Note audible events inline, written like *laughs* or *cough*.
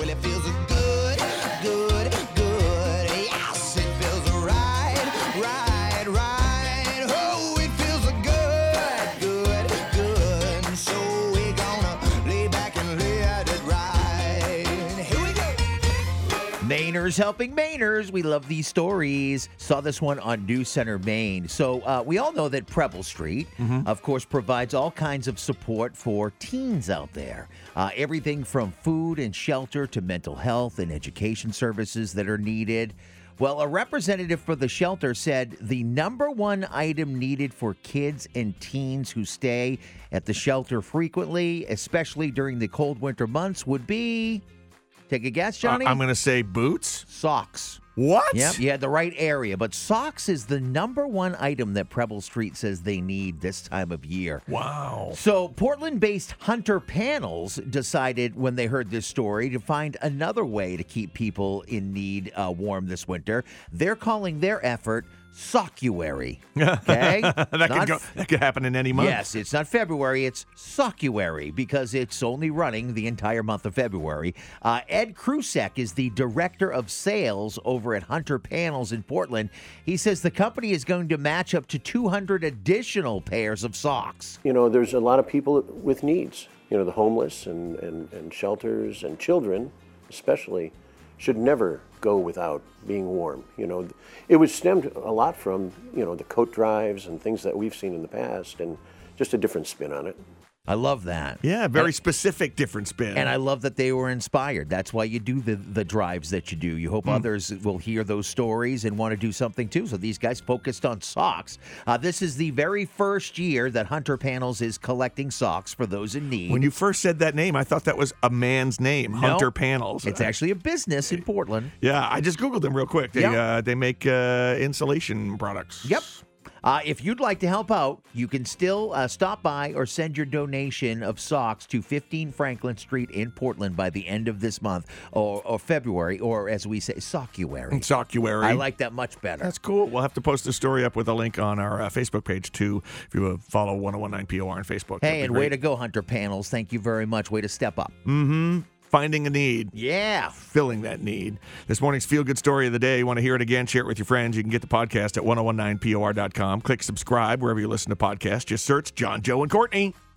Well, it feels Mainers helping Mainers. We love these stories. Saw this one on News Center, Maine. So uh, we all know that Preble Street, of course, provides all kinds of support for teens out there. Uh, everything from food and shelter to mental health and education services that are needed. Well, a representative for the shelter said the number one item needed for kids and teens who stay at the shelter frequently, especially during the cold winter months, would be. Take a guess, Johnny? I'm going to say boots. Socks. What? Yep, you had the right area. But socks is the number one item that Preble Street says they need this time of year. Wow. So, Portland based Hunter Panels decided when they heard this story to find another way to keep people in need uh, warm this winter. They're calling their effort Sockuary. *laughs* Okay? that Not could go. That could happen in any month. Yes, it's not February, it's Sockuary because it's only running the entire month of February. Uh, Ed Krusek is the director of sales over at Hunter Panels in Portland. He says the company is going to match up to 200 additional pairs of socks. you know, there's a lot of people with needs. You know, the homeless and, and, and shelters and children, especially, should never go without being warm. You know, it was stemmed a lot from, you know, the coat drives and things that we've seen in the past and just a different spin on it. I love that. Yeah, very specific different spin. And I love that they were inspired. That's why you do the, the drives that you do. You hope others will hear those stories and want to do something too. So these guys focused on socks. Uh, this is the very first year that Hunter Panels is collecting socks for those in need. when you first said that name, I thought that was a man's name, Hunter Panels. It's actually a business in Portland. Yeah, I just googled them real quick. They Yep. uh, they make uh, insulation products. Yep. Uh, if you'd like to help out, you can still uh, stop by or send your donation of socks to 15 Franklin Street in Portland by the end of this month or, or February, or as we say, Sockuary. Sockuary. I like that much better. That's cool. We'll have to post the story up with a link on our uh, Facebook page too. If you uh, follow 1019 POR on Facebook. Hey, and way to go, Hunter Panels. Thank you very much. Way to step up. Mm-hmm. Finding a need. Yeah. Filling that need. This morning's feel good story of the day. You want to hear it again? Share it with your friends. You can get the podcast at 1019por.com. Click subscribe wherever you listen to podcasts. Just search John, Joe, and Courtney.